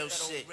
real shit.